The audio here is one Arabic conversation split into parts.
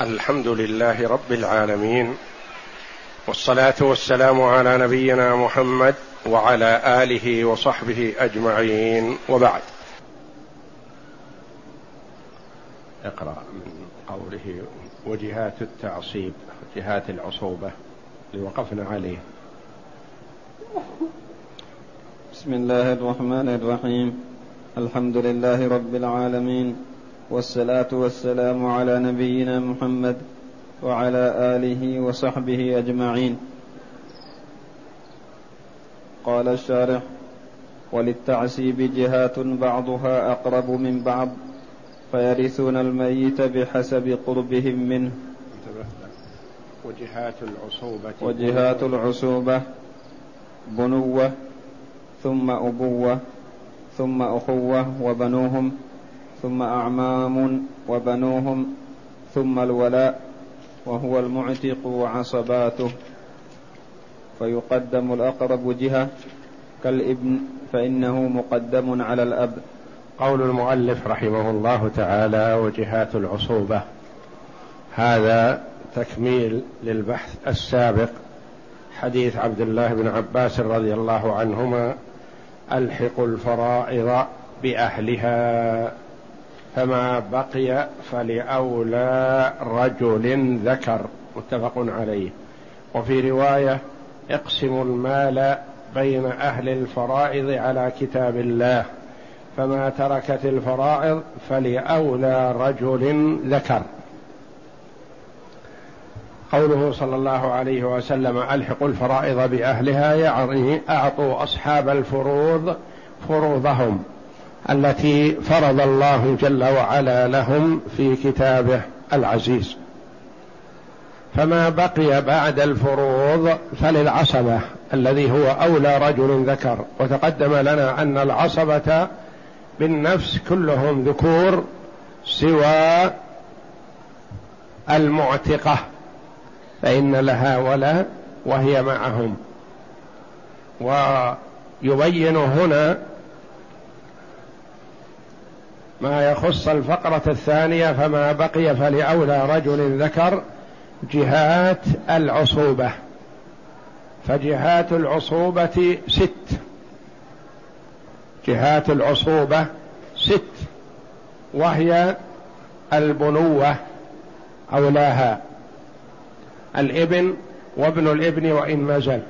الحمد لله رب العالمين والصلاة والسلام على نبينا محمد وعلى آله وصحبه أجمعين. وبعد. اقرأ من قوله وجهات التعصيب جهات العصوبة اللي وقفنا عليه. بسم الله الرحمن الرحيم. الحمد لله رب العالمين. والصلاة والسلام على نبينا محمد وعلى آله وصحبه أجمعين. قال الشارح وللتعسيب جهات بعضها أقرب من بعض فيرثون الميت بحسب قربهم منه. وجهات العصوبة. وجهات العصوبة بنوة ثم أبوة ثم أخوة وبنوهم. ثم أعمام وبنوهم ثم الولاء وهو المعتق وعصباته. فيقدم الأقرب جهة كالإبن فإنه مقدم على الأب. قول المؤلف رحمه الله تعالى وجهات العصوبة. هذا تكميل للبحث السابق حديث عبد الله بن عباس رضي الله عنهما ألحقوا الفرائض بأهلها. فما بقي فلأولى رجل ذكر متفق عليه. وفي رواية اقسموا المال بين أهل الفرائض على كتاب الله فما تركت الفرائض فلأولى رجل ذكر. قوله صلى الله عليه وسلم ألحقوا الفرائض بأهلها يعني أعطوا أصحاب الفروض فروضهم. التي فرض الله جل وعلا لهم في كتابه العزيز. فما بقي بعد الفروض فللعصبة الذي هو أولى رجل ذكر. وتقدم لنا أن العصبة بالنفس كلهم ذكور سوى المعتقة فإن لها ولا وهي معهم. ويبين هنا ما يخص الفقرة الثانية فما بقي فلأولى رجل ذكر جهات العصوبة. فجهات العصوبة ست. جهات العصوبة ست. وهي البنوة أولاها. الابن وابن الابن وإن نزل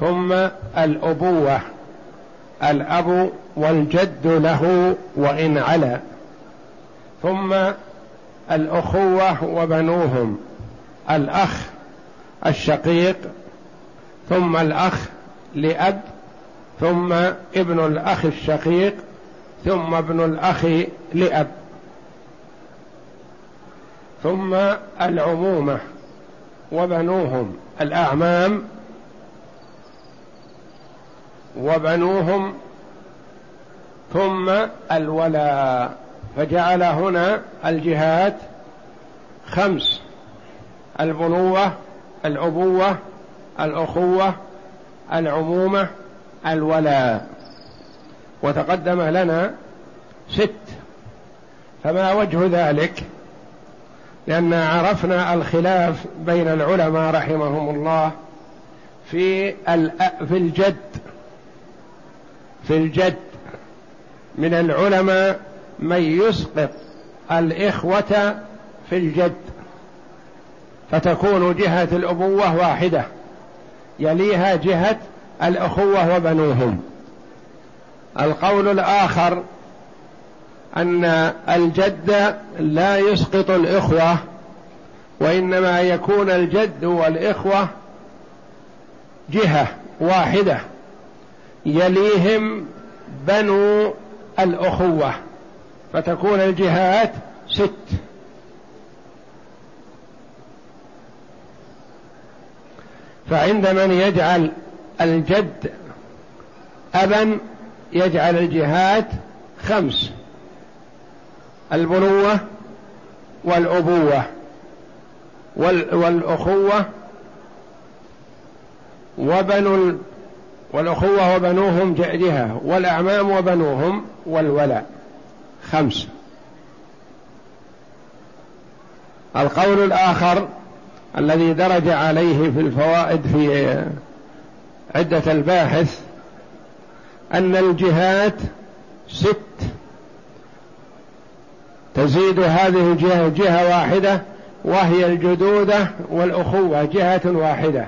ثم الأبوة. الأب والجد له وإن علا. ثم الأخوة وبنوهم الأخ الشقيق ثم الأخ لأب ثم ابن الأخ الشقيق ثم ابن الأخ لأب. ثم العمومة وبنوهم الأعمام وبنوهم ثم الولاء فجعل هنا الجهات خمس البنوة الأبوة الأخوة العمومة الولاء وتقدم لنا ست. فما وجه ذلك؟ لأن عرفنا الخلاف بين العلماء رحمهم الله في في الجد. في الجد. من العلماء من يسقط الإخوة في الجد. فتكون جهة الأبوة واحدة. يليها جهة الأخوة وبنوهم. القول الآخر أن الجد لا يسقط الإخوة وإنما يكون الجد والإخوة جهة واحدة. يليهم بنو الأخوة فتكون الجهات ست. فعند من يجعل الجد أبا يجعل الجهات خمس البنوة والأبوة والأخوة وبنو والأخوة وبنوهم جهة والأعمام وبنوهم والولاء. خمس. القول الآخر الذي درج عليه في الفوائد في عدة الباحث أن الجهات ست. تزيد هذه الجهة جهة واحدة وهي الجدودة والأخوة جهة واحدة.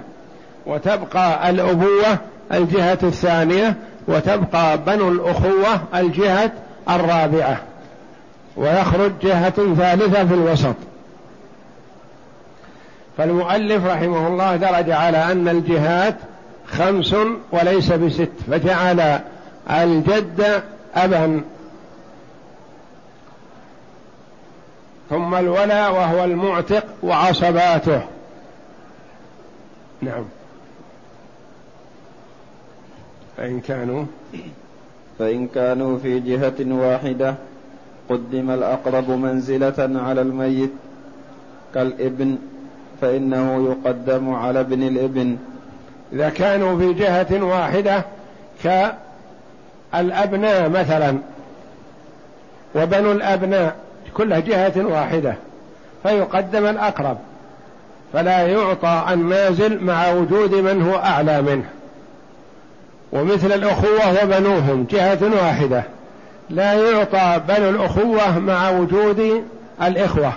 وتبقى الأبوة الجهة الثانية وتبقى بنو الأخوة الجهة الرابعة. ويخرج جهة ثالثة في الوسط. فالمؤلف رحمه الله درج على أن الجهات خمس وليس بست فجعل الجد أبا. ثم الولا وهو المعتق وعصباته. نعم. فإن كانوا فإن كانوا في جهة واحدة قدم الأقرب منزلة على الميت كالإبن فإنه يقدم على ابن الإبن. إذا كانوا في جهة واحدة كالأبناء مثلا وبنو الأبناء كلها جهة واحدة فيقدم الأقرب فلا يعطى النازل مع وجود من هو أعلى منه. ومثل الأخوة وبنوهم جهة واحدة. لا يعطى بنو الأخوة مع وجود الإخوة.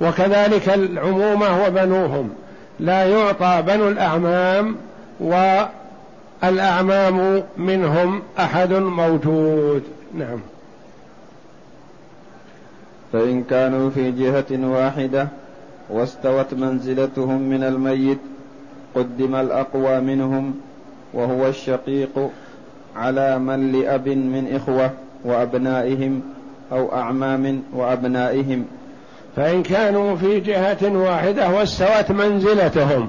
وكذلك العمومة وبنوهم. لا يعطى بنو الأعمام والأعمام منهم أحد موجود. نعم. فإن كانوا في جهة واحدة واستوت منزلتهم من الميت قدم الأقوى منهم وهو الشقيق على من لأب من إخوة وأبنائهم أو أعمام وأبنائهم. فإن كانوا في جهة واحدة واستوت منزلتهم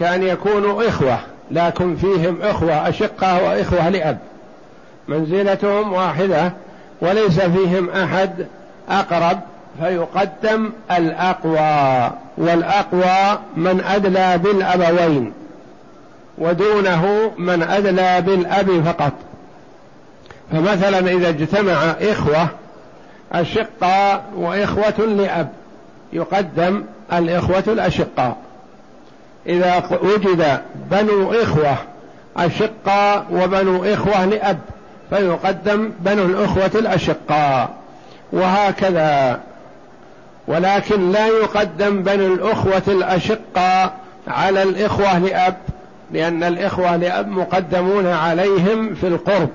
كان يكونوا إخوة لكن فيهم إخوة أشقة وإخوة لأب. منزلتهم واحدة وليس فيهم أحد أقرب فيقدم الأقوى. والأقوى من أدلى بالأبوين. ودونه من أدلى بالأب فقط. فمثلا إذا اجتمع إخوة أشقاء وإخوة لأب يقدم الإخوة الأشقاء. إذا وجد بنو إخوة أشقاء وبنو إخوة لأب فيقدم بنو الأخوة الأشقاء. وهكذا. ولكن لا يقدم بنو الأخوة الأشقاء على الإخوة لأب. لأن الإخوة لأب مقدمون عليهم في القرب.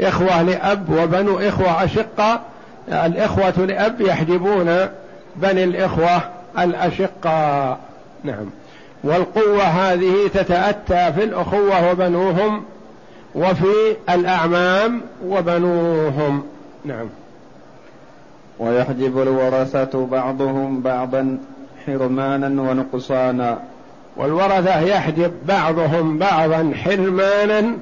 إخوة لأب وبنو إخوة أشقاء الإخوة لأب يحجبون بني الإخوة الأشقاء نعم. والقوة هذه تتأتى في الأخوة وبنوهم وفي الأعمام وبنوهم. نعم. ويحجب الورثة بعضهم بعضا حرمانا ونقصانا. والورثة يحجب بعضهم بعضا حرمانا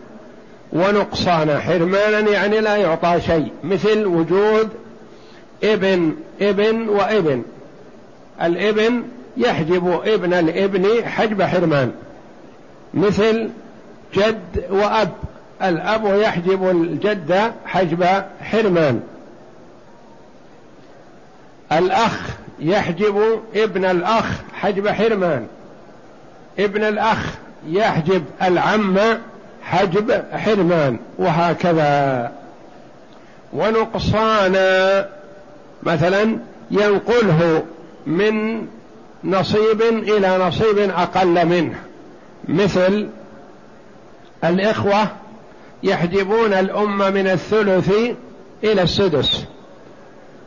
ونقصانا. حرمانا يعني لا يعطى شيء مثل وجود ابن ابن وابن. الابن يحجب ابن الابن حجب حرمان مثل جد وأب. الأب يحجب الجد حجب حرمان. الأخ يحجب ابن الأخ حجب حرمان. ابن الأخ يحجب العم حجب حرمان وهكذا. ونقصانا مثلا ينقله من نصيب إلى نصيب أقل منه. مثل الإخوة يحجبون الأم من الثلث إلى السدس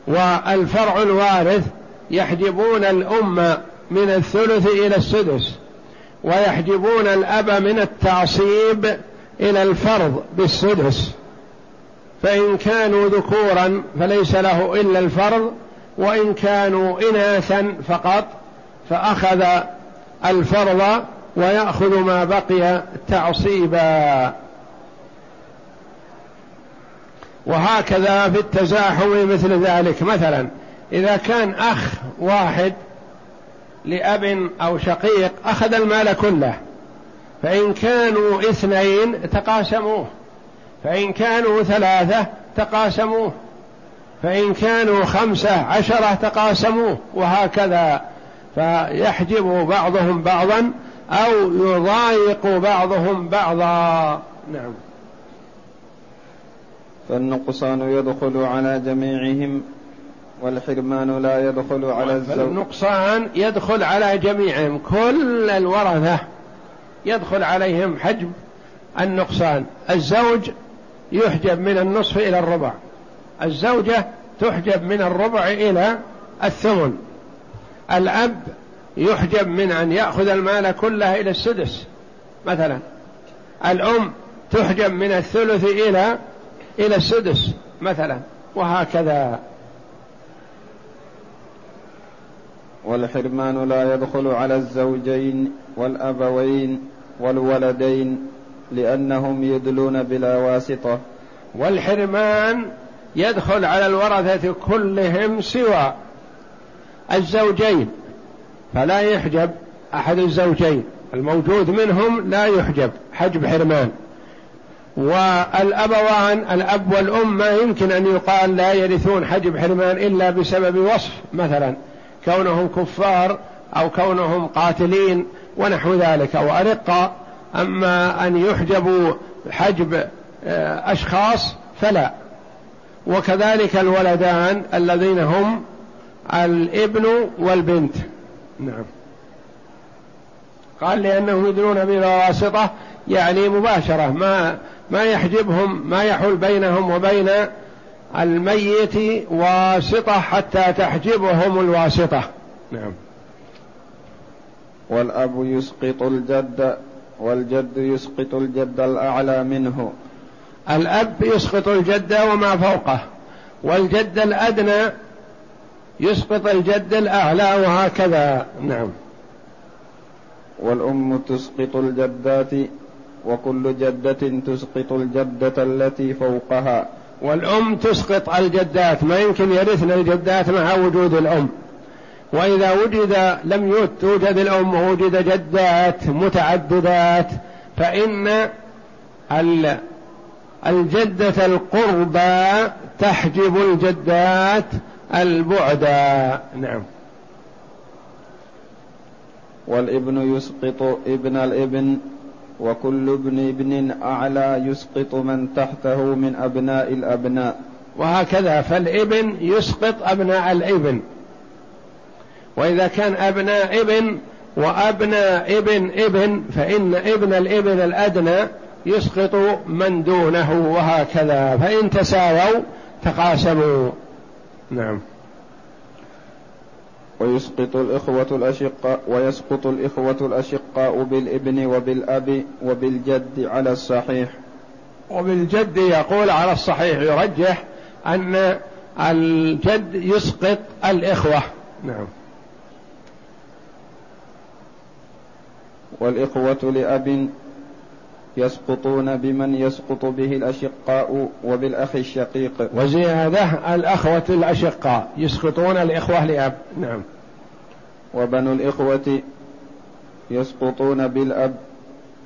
والفرع الوارث يحجبون الأم من الثلث إلى السدس. ويحجبون الأب من التعصيب إلى الفرض بالسدس. فإن كانوا ذكورا فليس له إلا الفرض وإن كانوا إناثا فقط فأخذ الفرض ويأخذ ما بقي تعصيبا. وهكذا في التزاحم مثل ذلك. مثلا إذا كان أخ واحد لأب أو شقيق أخذ المال كله. فإن كانوا اثنين تقاسموه. فإن كانوا ثلاثة تقاسموه. فإن كانوا خمسة عشرة تقاسموه. وهكذا. فيحجب بعضهم بعضا أو يضايق بعضهم بعضا. نعم. فالنقصان يدخل على جميعهم. والحرمان لا يدخل على الزوج. النقصان يدخل على جميعهم. كل الورثة يدخل عليهم حجب النقصان. الزوج يحجب من النصف إلى الربع. الزوجة تحجب من الربع إلى الثمن. الأب يحجب من أن يأخذ المال كله إلى السدس مثلا. الأم تحجب من الثلث إلى إلى السدس مثلا. وهكذا. والحرمان لا يدخل على الزوجين والأبوين والولدين لأنهم يدلون بلا واسطة. والحرمان يدخل على الورثة كلهم سوى الزوجين فلا يحجب أحد الزوجين. الموجود منهم لا يحجب حجب حرمان. والأبوان الأب والأم ما يمكن أن يقال لا يرثون حجب حرمان إلا بسبب وصف مثلا كونهم كفار أو كونهم قاتلين ونحو ذلك أو أرقة أما أن يحجبوا حجب آه، أشخاص فلا. وكذلك الولدان الذين هم الابن والبنت. نعم. قال لأنهم يدرون بواسطة يعني مباشرة ما ما يحجبهم ما يحول بينهم وبين الميت واسطة حتى تحجبهم الواسطة. نعم. والأب يسقط الجد والجد يسقط الجد الأعلى منه. الأب يسقط الجد وما فوقه والجد الأدنى يسقط الجد الأعلى وهكذا. نعم. والأم تسقط الجدات وكل جدة تسقط الجدة التي فوقها. والأم تسقط الجدات ما يمكن يرثن الجدات مع وجود الأم. وإذا وجد لم توجد الأم ووجد جدات متعددات فإن الجدة القربى تحجب الجدات البعدى نعم. والابن يسقط ابن الابن وكل ابن ابن أعلى يسقط من تحته من أبناء الأبناء. وهكذا فالابن يسقط أبناء الابن. وإذا كان أبناء ابن وأبناء ابن ابن فإن ابن الابن الأدنى يسقط من دونه وهكذا. فإن تساووا تقاسموا. نعم. ويسقط الإخوة الأشقاء ويسقط الإخوة الأشقاء بالإبن وبالأب وبالجد على الصحيح. وبالجد يقول على الصحيح يرجح أن الجد يسقط الإخوة. نعم. والإخوة لأب يسقطون بمن يسقط به الأشقاء وبالأخ الشقيق. وزيادة الأخوة الأشقاء يسقطون الإخوة لأب. نعم. وبنو الإخوة يسقطون بالأب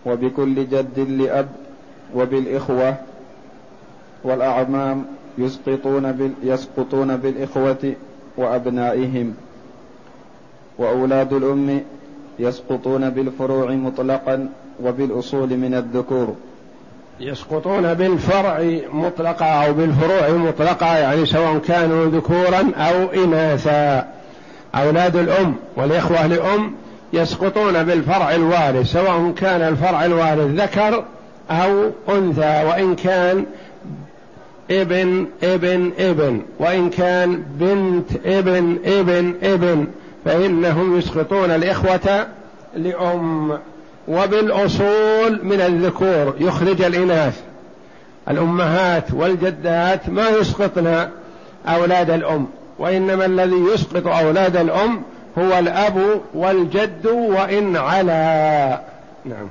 وبكل جد لأب وبالإخوة والأعمام يسقطون بال يسقطون بالإخوة وأبنائهم. وأولاد الأم يسقطون بالفروع مطلقا وبالأصول من الذكور. يسقطون بالفرع مطلقة أو بالفروع مطلقة يعني سواء كانوا ذكورا أو إناثا. أولاد الأم والإخوة لأم يسقطون بالفرع الوارث سواء كان الفرع الوارث ذكر أو أنثى وإن كان ابن ابن ابن وإن كان بنت ابن ابن ابن فإنهم يسقطون الإخوة لأم. وبالأصول من الذكور يخرج الإناث. الأمهات والجدات ما يسقطن أولاد الأم وإنما الذي يسقط أولاد الأم هو الأب والجد وإن علا. نعم.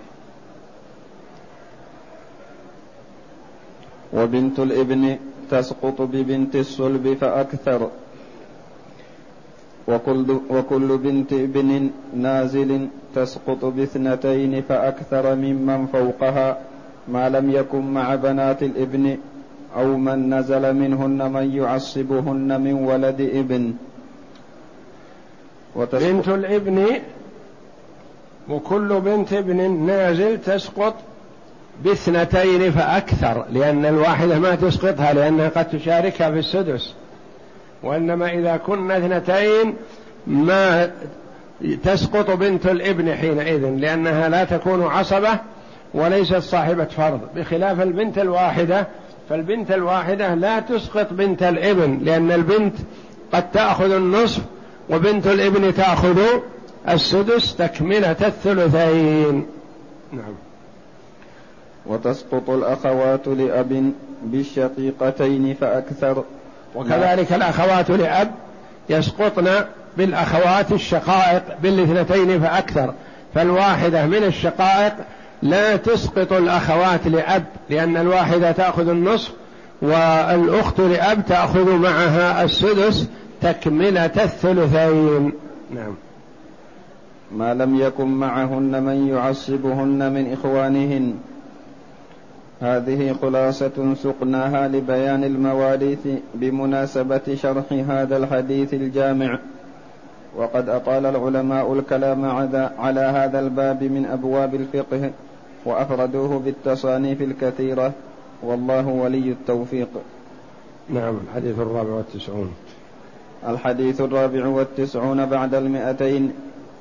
وبنت الابن تسقط ببنت الصلب فأكثر. وكل, وكل بنت ابن نازل تسقط باثنتين فأكثر ممن فوقها ما لم يكن مع بنات الإبن أو من نزل منهن من يعصبهن من ولد إبن. بنت الإبن وكل بنت إبن نازل تسقط باثنتين فأكثر لأن الواحدة ما تسقطها لأنها قد تشاركها في السدس. وإنما إذا كن اثنتين ما تسقط بنت الابن حينئذ لأنها لا تكون عصبة وليست صاحبة فرض. بخلاف البنت الواحدة فالبنت الواحدة لا تسقط بنت الابن لأن البنت قد تأخذ النصف وبنت الابن تأخذ السدس تكملة الثلثين. نعم. وتسقط الأخوات لأب بالشقيقتين فأكثر. وكذلك الأخوات لأب يسقطن بالأخوات الشقائق بالاثنتين فأكثر فالواحدة من الشقائق لا تسقط الأخوات لأب لأن الواحدة تأخذ النصف والأخت لأب تأخذ معها السدس تكملة الثلثين. نعم. ما لم يكن معهن من يعصبهن من إخوانهن. هذه خلاصة سقناها لبيان المواريث بمناسبة شرح هذا الحديث الجامع. وقد أطال العلماء الكلام على هذا الباب من أبواب الفقه وأفردوه بالتصانيف الكثيرة والله ولي التوفيق. نعم الحديث الرابع والتسعون. الحديث الرابع والتسعون بعد المئتين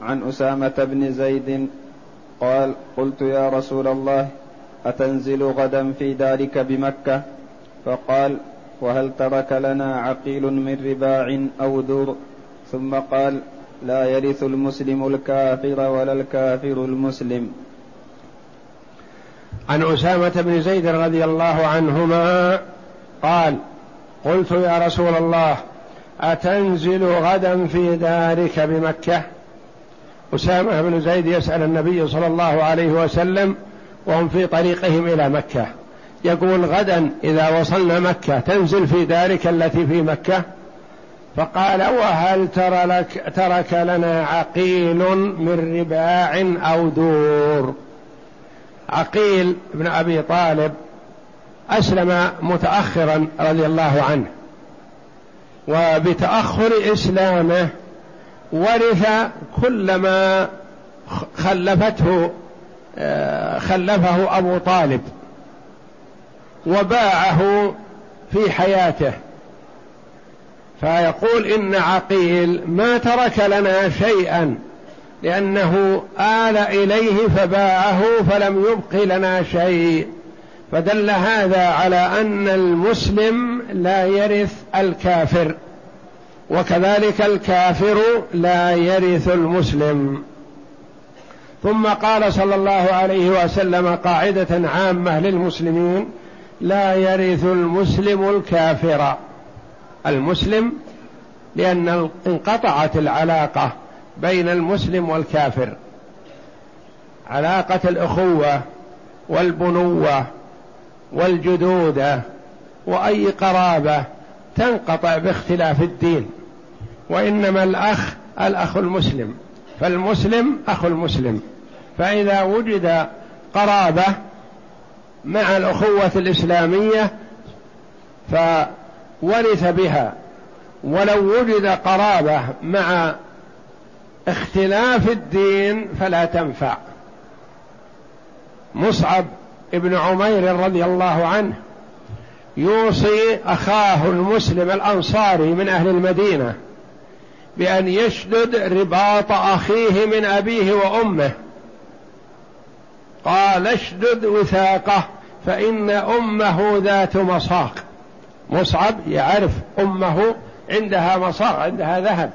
عن أسامة بن زيد قال قلت يا رسول الله أتنزل غدا في دارك بمكة؟ فقال وهل ترك لنا عقيل من رباع أو دور؟ ثم قال لا يرث المسلم الكافر ولا الكافر المسلم. عن أسامة بن زيد رضي الله عنهما قال قلت يا رسول الله أتنزل غدا في دارك بمكة؟ أسامة بن زيد يسأل النبي صلى الله عليه وسلم وهم في طريقهم إلى مكة. يقول غدا إذا وصلنا مكة تنزل في دارك التي في مكة؟ فقال وهل ترى لك ترك لنا عقيل من رباع أو دور؟ عقيل بن أبي طالب أسلم متأخرا رضي الله عنه وبتأخر إسلامه ورث كل ما خلفته آه، خلفه أبو طالب وباعه في حياته. فيقول إن عقيل ما ترك لنا شيئا لأنه آل إليه فباعه فلم يبق لنا شيء. فدل هذا على أن المسلم لا يرث الكافر وكذلك الكافر لا يرث المسلم. ثم قال صلى الله عليه وسلم قاعدة عامة للمسلمين لا يرث المسلم الكافر. المسلم لأن انقطعت العلاقة بين المسلم والكافر. علاقة الأخوة والبنوة والجدودة وأي قرابة تنقطع باختلاف الدين وإنما الأخ الأخ المسلم فالمسلم أخو المسلم. فإذا وجد قرابة مع الأخوة الإسلامية فورث بها ولو وجد قرابة مع اختلاف الدين فلا تنفع. مصعب ابن عمير رضي الله عنه يوصي أخاه المسلم الأنصاري من أهل المدينة بأن يشدد رباط أخيه من أبيه وأمه. قال اشدد وثاقه فإن أمه ذات مصاق. مصعب يعرف أمه عندها مصاق عندها ذهب.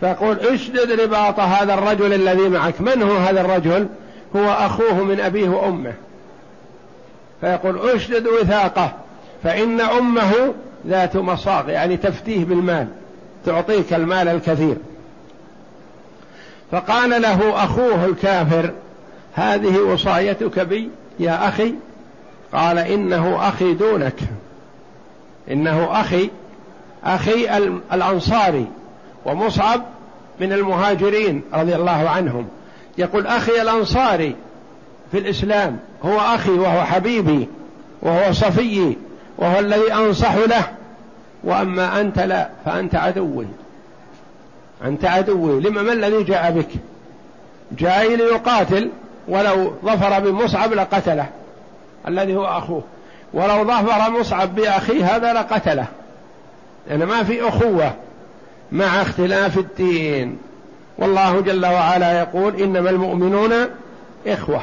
فيقول اشدد رباط هذا الرجل الذي معك. من هو هذا الرجل؟ هو أخوه من أبيه وأمه. فيقول اشدد وثاقه فإن أمه ذات متاع يعني تفتديه بالمال تعطيك المال الكثير. فقال له أخوه الكافر هذه وصايتك بي يا أخي. قال إنه أخي دونك. إنه أخي أخي الأنصاري ومصعب من المهاجرين رضي الله عنهم. يقول أخي الأنصاري في الإسلام هو أخي وهو حبيبي وهو صفيي وهو الذي أنصح له. وأما أنت لا فأنت عدوي أنت عدوي لما ما الذي جاء بك؟ جاء ليقاتل ولو ظفر بمصعب لقتله الذي هو أخوه. ولو ظفر مصعب بأخيه هذا لقتله. لأن يعني ما في أخوة مع اختلاف الدين. والله جل وعلا يقول إنما المؤمنون إخوة.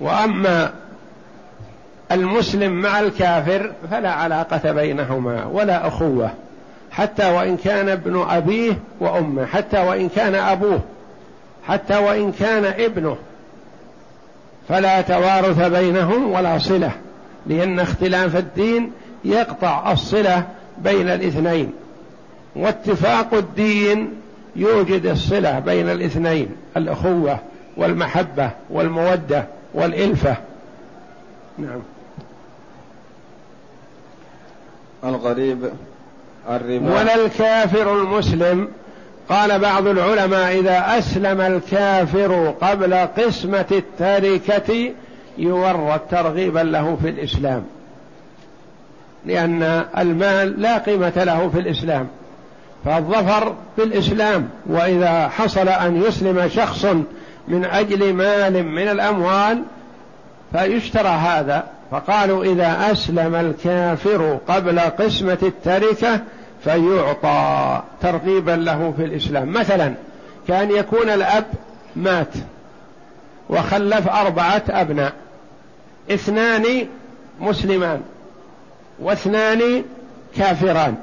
وأما المسلم مع الكافر فلا علاقة بينهما ولا أخوة. حتى وإن كان ابن أبيه وأمه حتى وإن كان أبوه حتى وإن كان ابنه. فلا توارث بينهم ولا صلة لأن اختلاف الدين يقطع الصلة بين الاثنين. واتفاق الدين يوجد الصلة بين الاثنين الأخوة والمحبة والمودة والإلفة. نعم. الغريب الربا. ولا الكافر المسلم قال بعض العلماء إذا أسلم الكافر قبل قسمة التركة يورد ترغيبا له في الإسلام. لأن المال لا قيمة له في الإسلام. فالظفر بالإسلام وإذا حصل أن يسلم شخص من أجل مال من الأموال فيشترى هذا. فقالوا إذا أسلم الكافر قبل قسمة التركة فيعطى ترغيبا له في الإسلام. مثلا كان يكون الأب مات وخلف أربعة أبناء اثنان مسلمان واثنان كافران.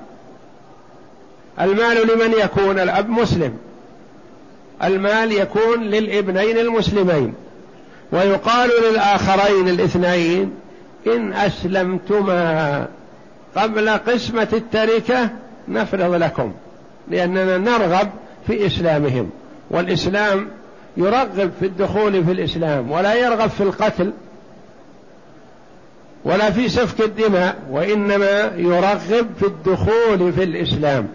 المال لمن يكون الأب مسلم؟ المال يكون للابنين المسلمين. ويقال للآخرين الاثنين إن أسلمتما قبل قسمة التركة نفرض لكم لأننا نرغب في إسلامهم والإسلام يرغب في الدخول في الإسلام ولا يرغب في القتل ولا في سفك الدماء وإنما يرغب في الدخول في الإسلام.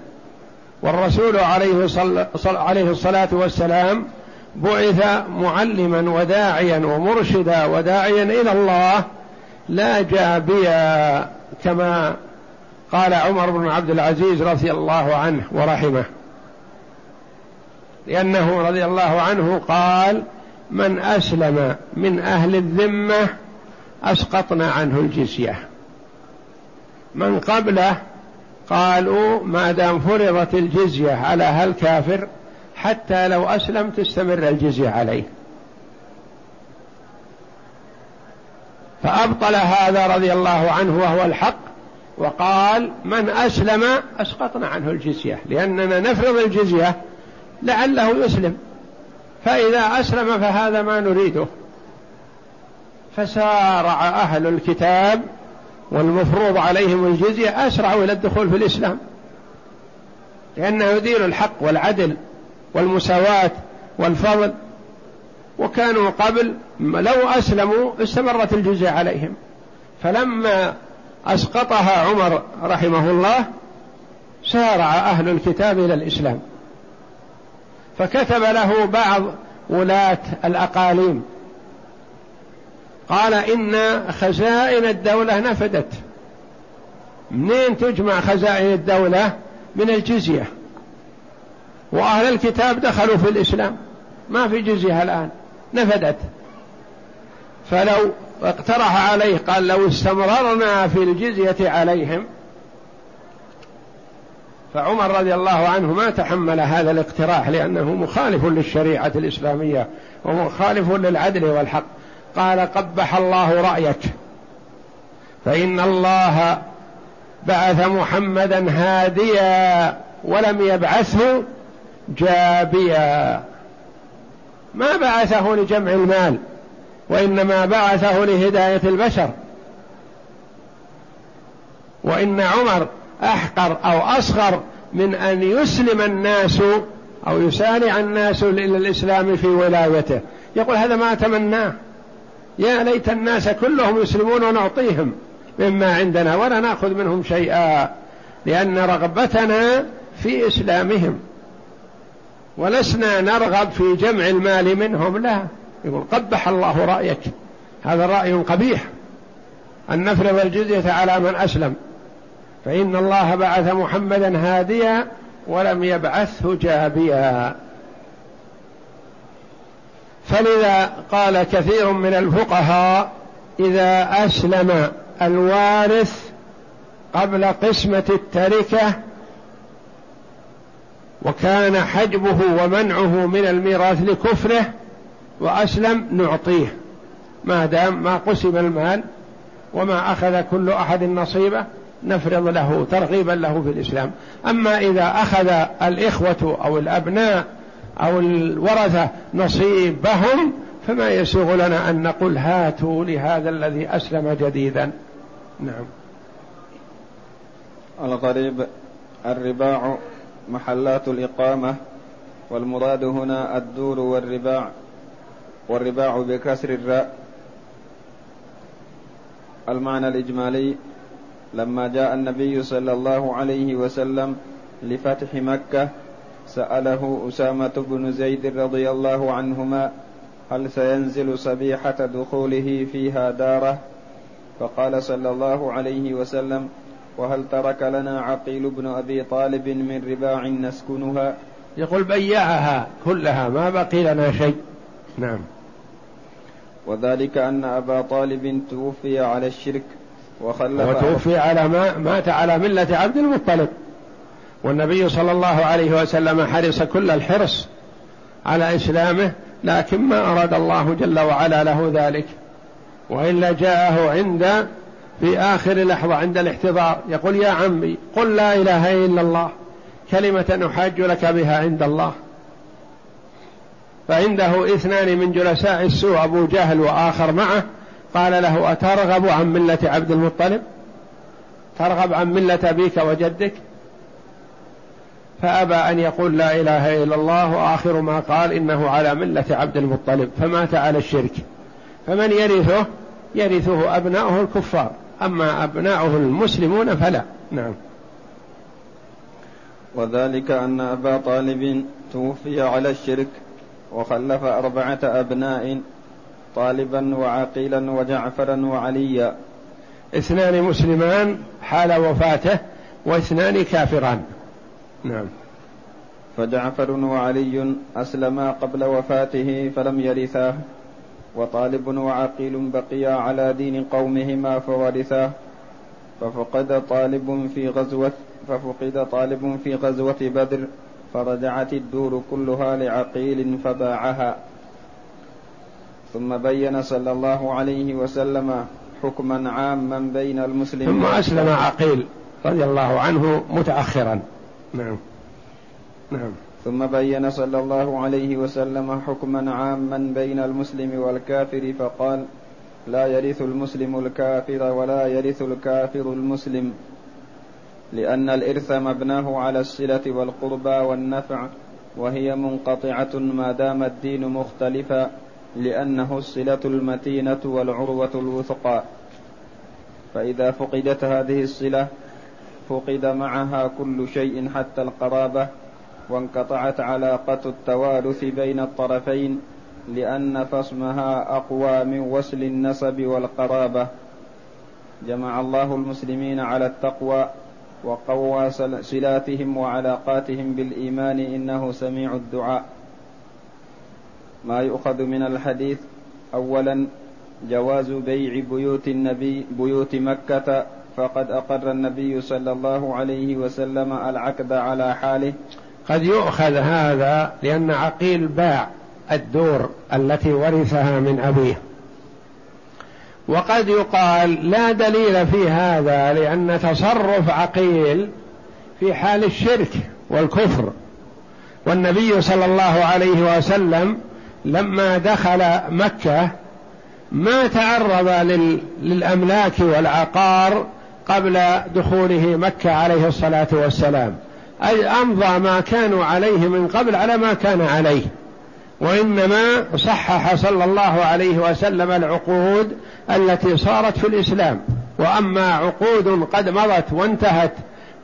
والرسول عليه, صل... عليه الصلاة والسلام بعث معلما وداعيا ومرشدا وداعيا إلى الله لا جابيا كما قال عمر بن عبد العزيز رضي الله عنه ورحمه. لأنه رضي الله عنه قال من أسلم من أهل الذمة أسقطنا عنه الجزية. من قبله قالوا ما دام فرضت الجزية على هالكافر حتى لو أسلم تستمر الجزية عليه. فأبطل هذا رضي الله عنه وهو الحق وقال من أسلم أسقطنا عنه الجزية لأننا نفرض الجزية لعله يسلم. فإذا أسلم فهذا ما نريده. فسارع أهل الكتاب والمفروض عليهم الجزية أسرعوا إلى الدخول في الإسلام. لأنه يدير الحق والعدل والمساواة والفضل. وكانوا قبل لو أسلموا استمرت الجزية عليهم. فلما أسقطها عمر رحمه الله سارع أهل الكتاب إلى الإسلام. فكتب له بعض ولاة الأقاليم. قال إن خزائن الدولة نفدت. منين تجمع خزائن الدولة؟ من الجزية. وأهل الكتاب دخلوا في الإسلام. ما في جزية الآن. نفدت. فلو اقترح عليه قال لو استمررنا في الجزية عليهم فعمر رضي الله عنه ما تحمل هذا الاقتراح لأنه مخالف للشريعة الإسلامية ومخالف للعدل والحق. قال قبح الله رأيك فإن الله بعث محمدا هاديا ولم يبعثه جابيا. ما بعثه لجمع المال وإنما بعثه لهداية البشر. وإن عمر أحقر أو أصغر من أن يسلم الناس أو يسارع الناس إلى الإسلام في ولايته. يقول هذا ما أتمناه يا ليت الناس كلهم يسلمون ونعطيهم مما عندنا ولا نأخذ منهم شيئا لأن رغبتنا في إسلامهم. ولسنا نرغب في جمع المال منهم لا. يقول قبح الله رأيك. هذا رأي قبيح. أن نفرض الجزية على من أسلم. فإن الله بعث محمدا هاديا ولم يبعثه جابيا. فلذا قال كثير من الفقهاء إذا أسلم الوارث قبل قسمة التركة وكان حجبه ومنعه من الميراث لكفره وأسلم نعطيه. ما دام ما قسم المال وما أخذ كل أحد نصيبه نفرض له ترغيبا له في الإسلام. أما إذا أخذ الإخوة أو الأبناء أو الورثة نصيبهم فما يسوغ لنا أن نقول هاتوا لهذا الذي أسلم جديدا. نعم. الغريب الرباع محلات الإقامة والمراد هنا الدور والرباع. والرباع بكسر الراء. المعنى الإجمالي لما جاء النبي صلى الله عليه وسلم لفتح مكة سأله أسامة بن زيد رضي الله عنهما هل سينزل صبيحة دخوله فيها دارة؟ فقال صلى الله عليه وسلم وهل ترك لنا عقيل بن أبي طالب من رباع نسكنها؟ يقول بيعها كلها ما بقي لنا شيء. نعم. وذلك أن أبا طالب توفي على الشرك وخلف وتوفي على ما مات على ملة عبد المطلب. والنبي صلى الله عليه وسلم حرص كل الحرص على إسلامه لكن ما أراد الله جل وعلا له ذلك. وإلا جاءه عند في آخر لحظة عند الاحتضار يقول يا عمي قل لا إله إلا الله كلمة أحاج لك بها عند الله. فعنده اثنان من جلساء السوء أبو جهل وآخر معه. قال له أترغب عن ملة عبد المطلب؟ ترغب عن ملة أبيك وجدك؟ فأبى أن يقول لا إله إلا الله وآخر ما قال إنه على ملة عبد المطلب فمات على الشرك. فمن يرثه؟ يرثه أبناؤه الكفار. أما أبناؤه المسلمون فلا. نعم. وذلك أن أبا طالب توفي على الشرك. وخلف أربعة أبناء طالبا وعقيلا وجعفرا وعليا. اثنان مسلمان حال وفاته واثنان كافران. نعم. فجعفر وعلي أسلما قبل وفاته فلم يرثاه وطالب وعقيل بقيا على دين قومهما فورثاه ففقد طالب في غزوة ففقد طالب في غزوة بدر. فرجعت الدور كلها لعقيل فباعها. ثم بين صلى الله عليه وسلم حكما عاما بين المسلمين. ثم أسلم عقيل رضي الله عنه متأخرا. نعم. نعم. ثم بين صلى الله عليه وسلم حكما عاما بين المسلم والكافر فقال لا يرث المسلم الكافر ولا يرث الكافر المسلم. لأن الإرث مبناه على الصلة والقربى والنفع وهي منقطعة ما دام الدين مختلفا لأنه الصلة المتينة والعروة الوثقى. فإذا فقدت هذه الصلة فقد معها كل شيء حتى القرابة وانقطعت علاقة التوارث بين الطرفين لأن فصمها أقوى من وصل النسب والقرابة. جمع الله المسلمين على التقوى وقوى صلاتهم وعلاقاتهم بالإيمان إنه سميع الدعاء. ما يؤخذ من الحديث أولا جواز بيع بيوت النبي بيوت مكة فقد أقر النبي صلى الله عليه وسلم العقد على حاله. قد يؤخذ هذا لأن عقيل باع الدور التي ورثها من أبيه. وقد يقال لا دليل في هذا لأن تصرف عقيل في حال الشرك والكفر. والنبي صلى الله عليه وسلم لما دخل مكة ما تعرض للأملاك والعقار قبل دخوله مكة عليه الصلاة والسلام. أي أمضى ما كانوا عليه من قبل على ما كان عليه. وإنما صحح صلى الله عليه وسلم العقود التي صارت في الإسلام. وأما عقود قد مضت وانتهت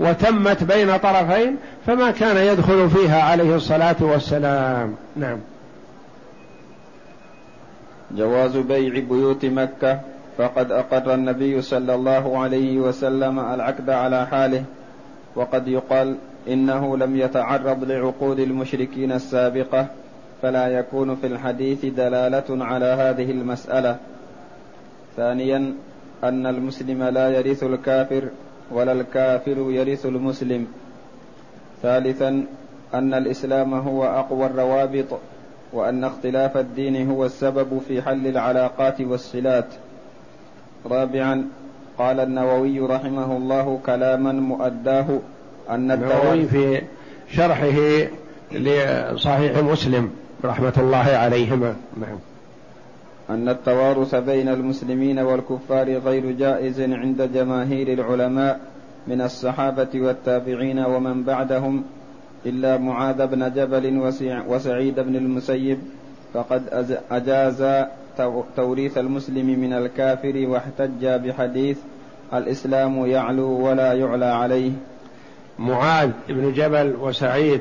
وتمت بين طرفين فما كان يدخل فيها عليه الصلاة والسلام. نعم. جواز بيع بيوت مكة فقد أقر النبي صلى الله عليه وسلم العقد على حاله. وقد يقال إنه لم يتعرض لعقود المشركين السابقة فلا يكون في الحديث دلالة على هذه المسألة. ثانيا أن المسلم لا يرث الكافر ولا الكافر يرث المسلم. ثالثا أن الإسلام هو أقوى الروابط وأن اختلاف الدين هو السبب في حل العلاقات والصلات. رابعا قال النووي رحمه الله كلاما مؤداه أن النووي في شرحه لصحيح مسلم. رحمة الله عليهما. نعم. أن التوارث بين المسلمين والكفار غير جائز عند جماهير العلماء من الصحابة والتابعين ومن بعدهم إلا معاذ بن جبل وسعيد بن المسيب فقد أجاز توريث المسلم من الكافر واحتج بحديث الإسلام يعلو ولا يعلى عليه. معاذ بن جبل وسعيد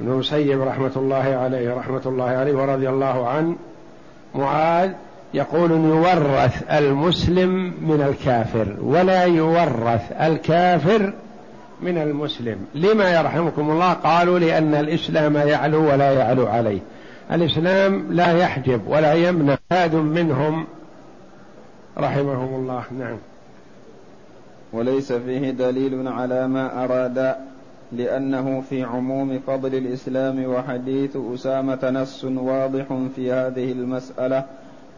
بن المسيب رحمة الله عليه رحمة الله عليه ورضي الله عنه. معاذ يقول يورث المسلم من الكافر ولا يورث الكافر من المسلم. لما يرحمكم الله؟ قالوا لأن الإسلام يعلو ولا يعلو عليه. الإسلام لا يحجب ولا يمنع هاد منهم. رحمهم الله. نعم. وليس فيه دليل على ما أراد لأنه في عموم فضل الإسلام وحديث أسامة نص واضح في هذه المسألة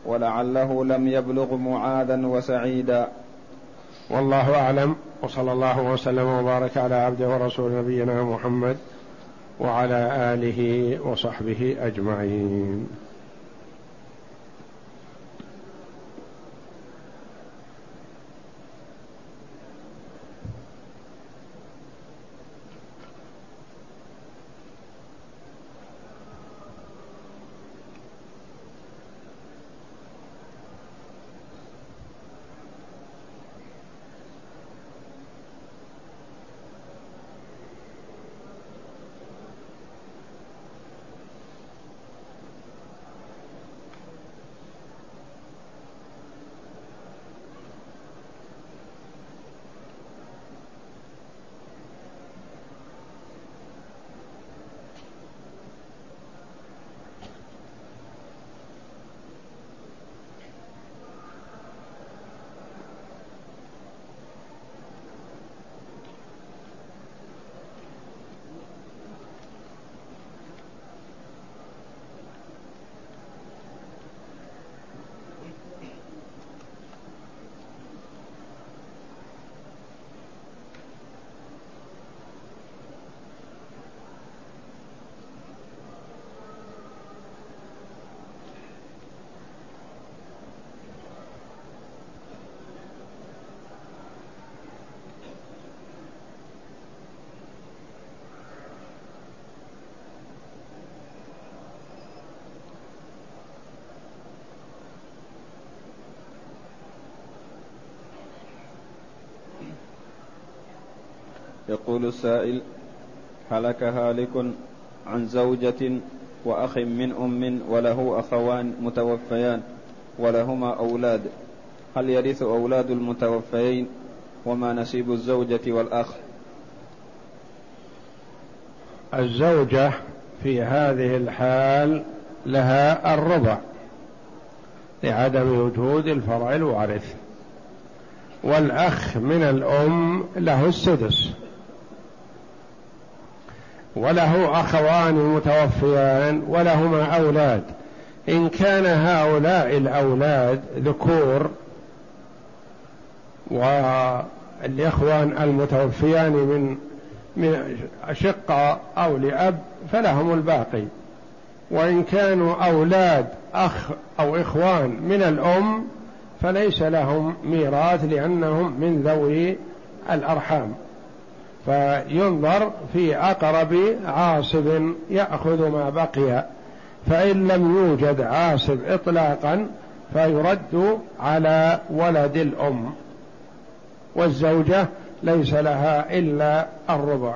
ولعله لم يبلغ معاذا وسعيدا. والله أعلم وصلى الله وسلم وبارك على عبده ورسول نبينا محمد وعلى آله وصحبه أجمعين. يقول السائل هلك هالك عن زوجة وأخ من أم وله أخوان متوفيان ولهما أولاد. هل يرث أولاد المتوفيين وما نسيب الزوجة والأخ؟ الزوجة في هذه الحال لها الربع لعدم وجود الفرع الوارث والأخ من الأم له السدس. وله أخوان متوفيان ولهما أولاد. إن كان هؤلاء الأولاد ذكور والإخوان المتوفيان من من شقة أو لأب فلهم الباقي. وإن كانوا أولاد أخ أو إخوان من الأم فليس لهم ميراث لأنهم من ذوي الأرحام. فينظر في أقرب عاصب يأخذ ما بقي فإن لم يوجد عاصب إطلاقا فيرد على ولد الأم والزوجة ليس لها إلا الربع.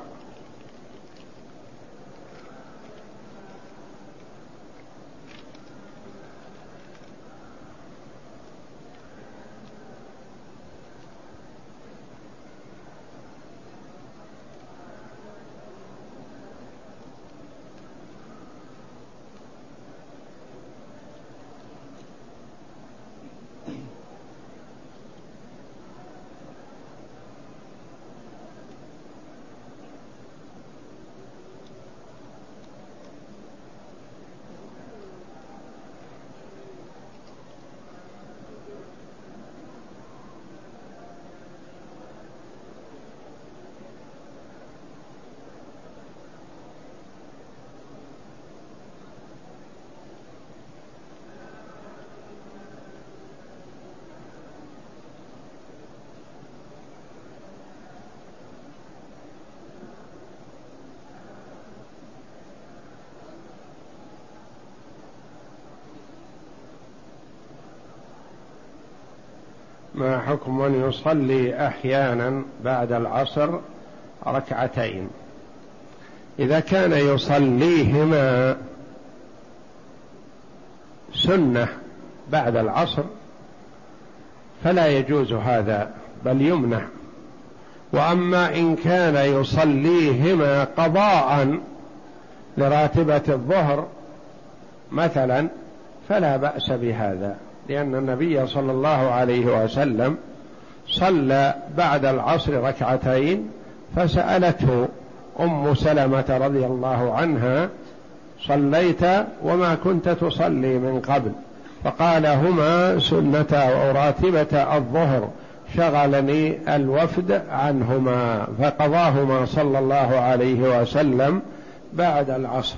ما حكم من يصلي أحيانا بعد العصر ركعتين؟ إذا كان يصليهما سنة بعد العصر فلا يجوز هذا بل يمنع. وأما إن كان يصليهما قضاء لراتبة الظهر مثلا فلا بأس بهذا. لأن النبي صلى الله عليه وسلم صلى بعد العصر ركعتين فسألته أم سلمة رضي الله عنها صليت وما كنت تصلي من قبل؟ فقال هما سنة أو راتبة الظهر شغلني الوفد عنهما. فقضاهما صلى الله عليه وسلم بعد العصر.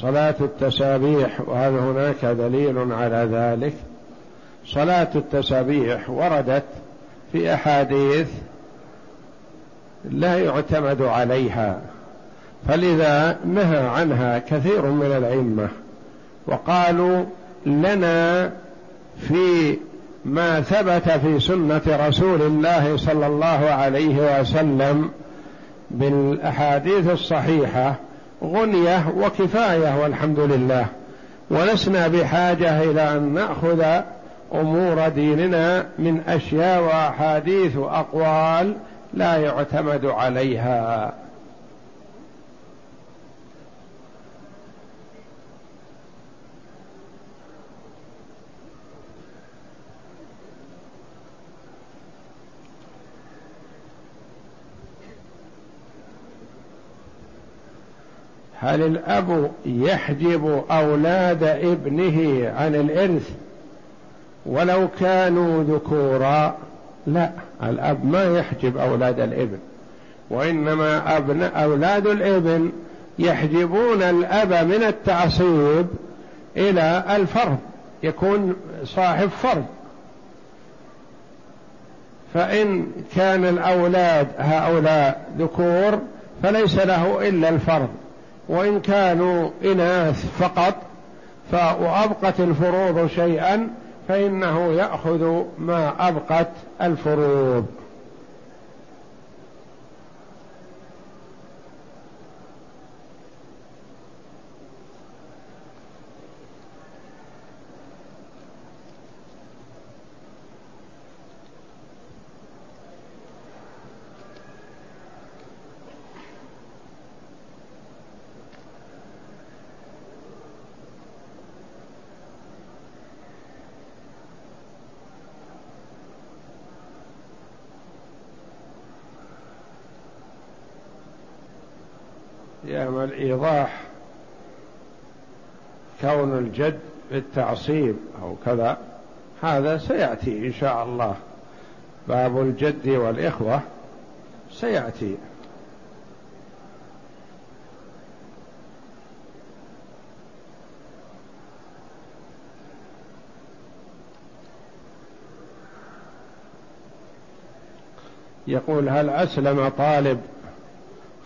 صلاة التسابيح وهل هناك دليل على ذلك؟ صلاة التسابيح وردت في أحاديث لا يعتمد عليها فلذا نهى عنها كثير من الأئمة وقالوا لنا في ما ثبت في سنة رسول الله صلى الله عليه وسلم بالأحاديث الصحيحة غنية وكفاية والحمد لله. ولسنا بحاجة إلى أن نأخذ أمور ديننا من أشياء وأحاديث وأقوال لا يعتمد عليها. هل الأب يحجب أولاد ابنه عن الإرث ولو كانوا ذكورا؟ لا الأب ما يحجب أولاد الإبن وإنما أبناء أولاد الإبن يحجبون الأب من التعصيب إلى الفرض يكون صاحب فرض. فإن كان الأولاد هؤلاء ذكور فليس له إلا الفرض. وإن كانوا إناث فقط وأبقت الفروض شيئا فإنه يأخذ ما أبقت الفروض. يعمل إيضاح كون الجد بالتعصيب أو كذا هذا سيأتي إن شاء الله. باب الجد والإخوة سيأتي. يقول هل أسلم طالب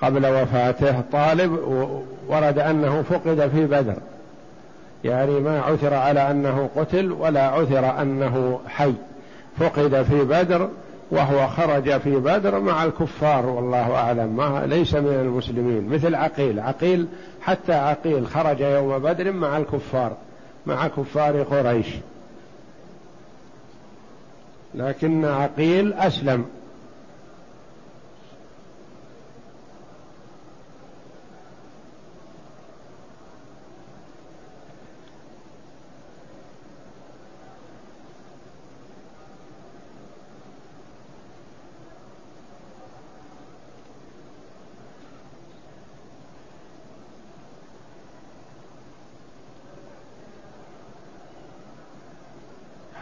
قبل وفاته طالب ورد أنه فقد في بدر. يعني ما عثر على أنه قتل ولا عثر أنه حي. فقد في بدر وهو خرج في بدر مع الكفار والله أعلم. ما ليس من المسلمين. مثل عقيل. عقيل حتى عقيل خرج يوم بدر مع الكفار. مع كفار قريش. لكن عقيل أسلم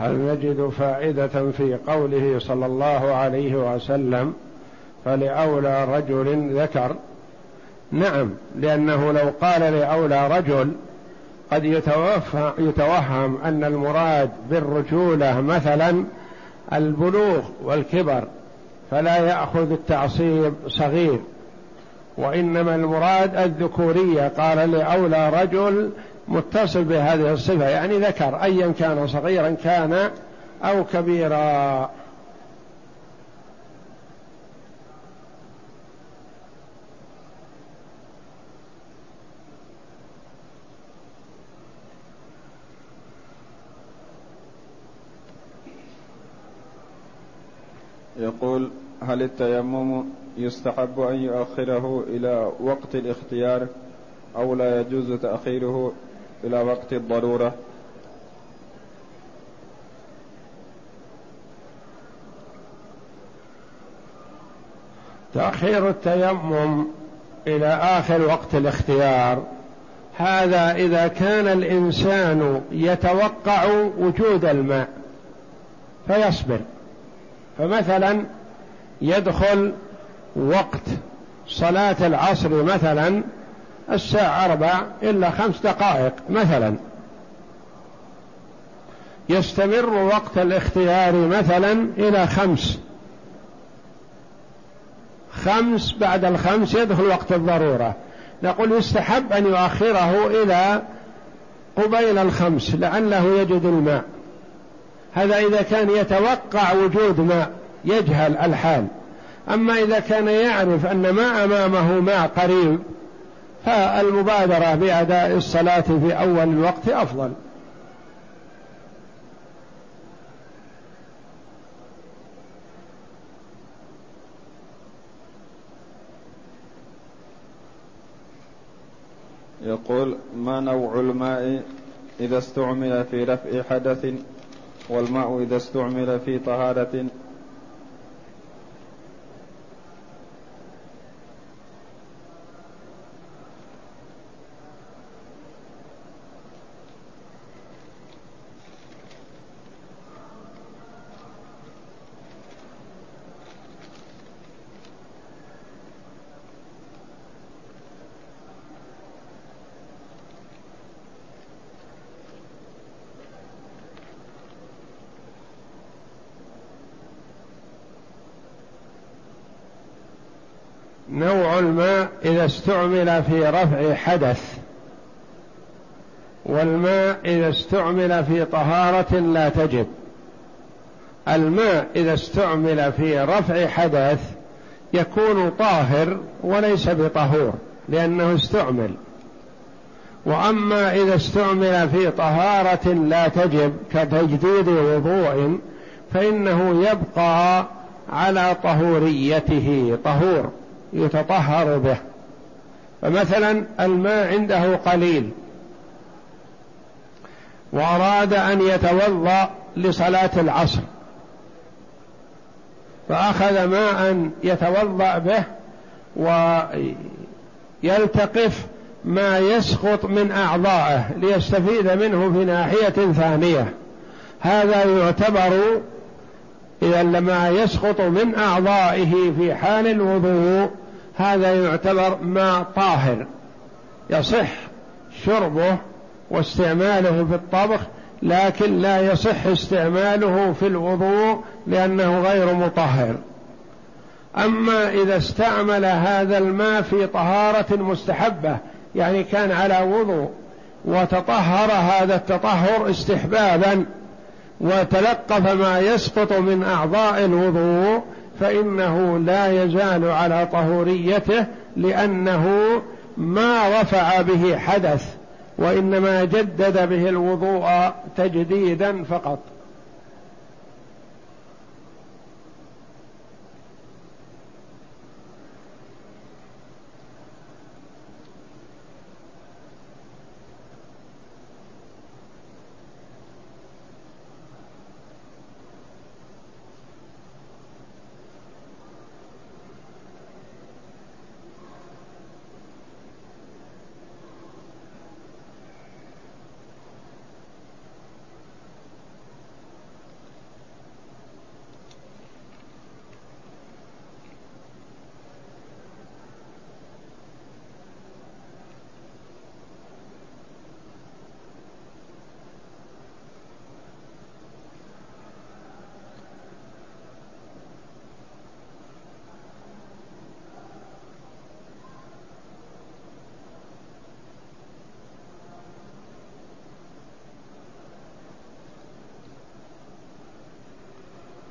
هل نجد فائدة في قوله صلى الله عليه وسلم فلأولى رجل ذكر. نعم لأنه لو قال لأولى رجل قد يتوهم أن المراد بالرجولة مثلا البلوغ والكبر فلا يأخذ التعصيب صغير. وإنما المراد الذكورية قال لأولى رجل متصل بهذه الصفة يعني ذكر أيا كان صغيرا كان أو كبيرا. يقول هل التيمم يستحب أن يؤخره إلى وقت الاختيار أو لا يجوز تأخيره إلى وقت الضرورة؟ تأخير التيمم إلى آخر وقت الاختيار. هذا إذا كان الإنسان يتوقع وجود الماء فيصبر. فمثلا يدخل وقت صلاة العصر مثلا الساعة أربع إلا خمس دقائق مثلا. يستمر وقت الاختيار مثلا إلى خمس خمس بعد الخمس يدخل وقت الضرورة. نقول يستحب أن يؤخره إلى قبيل الخمس لعله يجد الماء. هذا إذا كان يتوقع وجود ماء يجهل الحال. أما إذا كان يعرف أن ما أمامه ماء قريب فالمبادرة بأداء الصلاة في أول الوقت أفضل. يقول ما نوع الماء إذا استعمل في رفع حدث والماء إذا استعمل في طهارة؟ نوع الماء إذا استعمل في رفع حدث. والماء إذا استعمل في طهارة لا تجب. الماء إذا استعمل في رفع حدث يكون طاهر وليس بطهور لأنه استعمل. وأما إذا استعمل في طهارة لا تجب كتجديد وضوء فإنه يبقى على طهوريته طهور. يتطهر به. فمثلا الماء عنده قليل. وأراد أن يتوضأ لصلاة العصر. فأخذ ماء يتوضأ به ويلتقف ما يسقط من أعضائه ليستفيد منه في ناحية ثانية. هذا يعتبر إذا لما يسقط من أعضائه في حال الوضوء هذا يعتبر ماء طاهر يصح شربه واستعماله في الطبخ لكن لا يصح استعماله في الوضوء لأنه غير مطهر. أما إذا استعمل هذا الماء في طهارة مستحبة يعني كان على وضوء وتطهر هذا التطهر استحبابا وتلقف ما يسقط من أعضاء الوضوء فإنه لا يزال على طهوريته لأنه ما رفع به حدث وإنما جدد به الوضوء تجديدا فقط.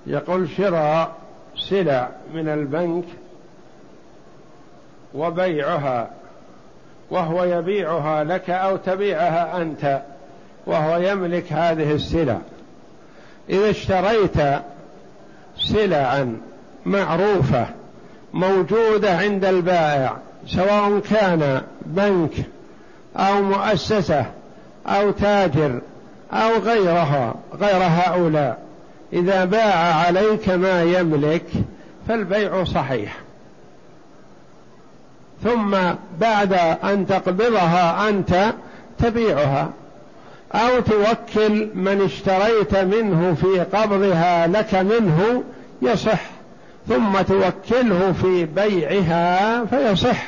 يقول شراء سلع من البنك وبيعها وهو يبيعها لك أو تبيعها أنت وهو يملك هذه السلع. إذا اشتريت سلعا معروفة موجودة عند البائع سواء كان بنك أو مؤسسة أو تاجر أو غيرها غير هؤلاء إذا باع عليك ما يملك فالبيع صحيح. ثم بعد أن تقبضها أنت تبيعها أو توكل من اشتريت منه في قبضها لك منه يصح ثم توكله في بيعها فيصح.